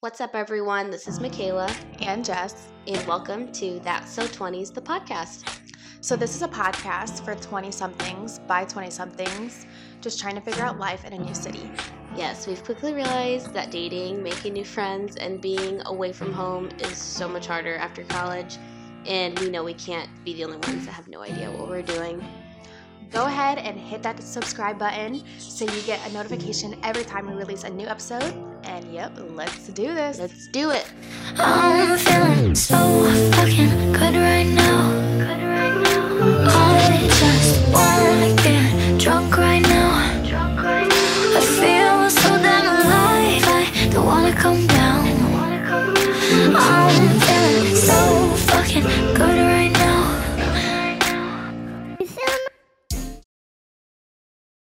What's up, everyone? This is Michaela, and Jess. and welcome to That's So 20s, the podcast. So, this is a podcast for 20 somethings by 20 somethings, just trying to figure out life in a new city. Yes, we've quickly realized that dating, making new friends, and being away from home is so much harder after college, and we know we can't be the only ones that have no idea what we're doing. Go ahead and hit that subscribe button so you get a notification every time we release a new episode. And yep, let's do this. Let's do it.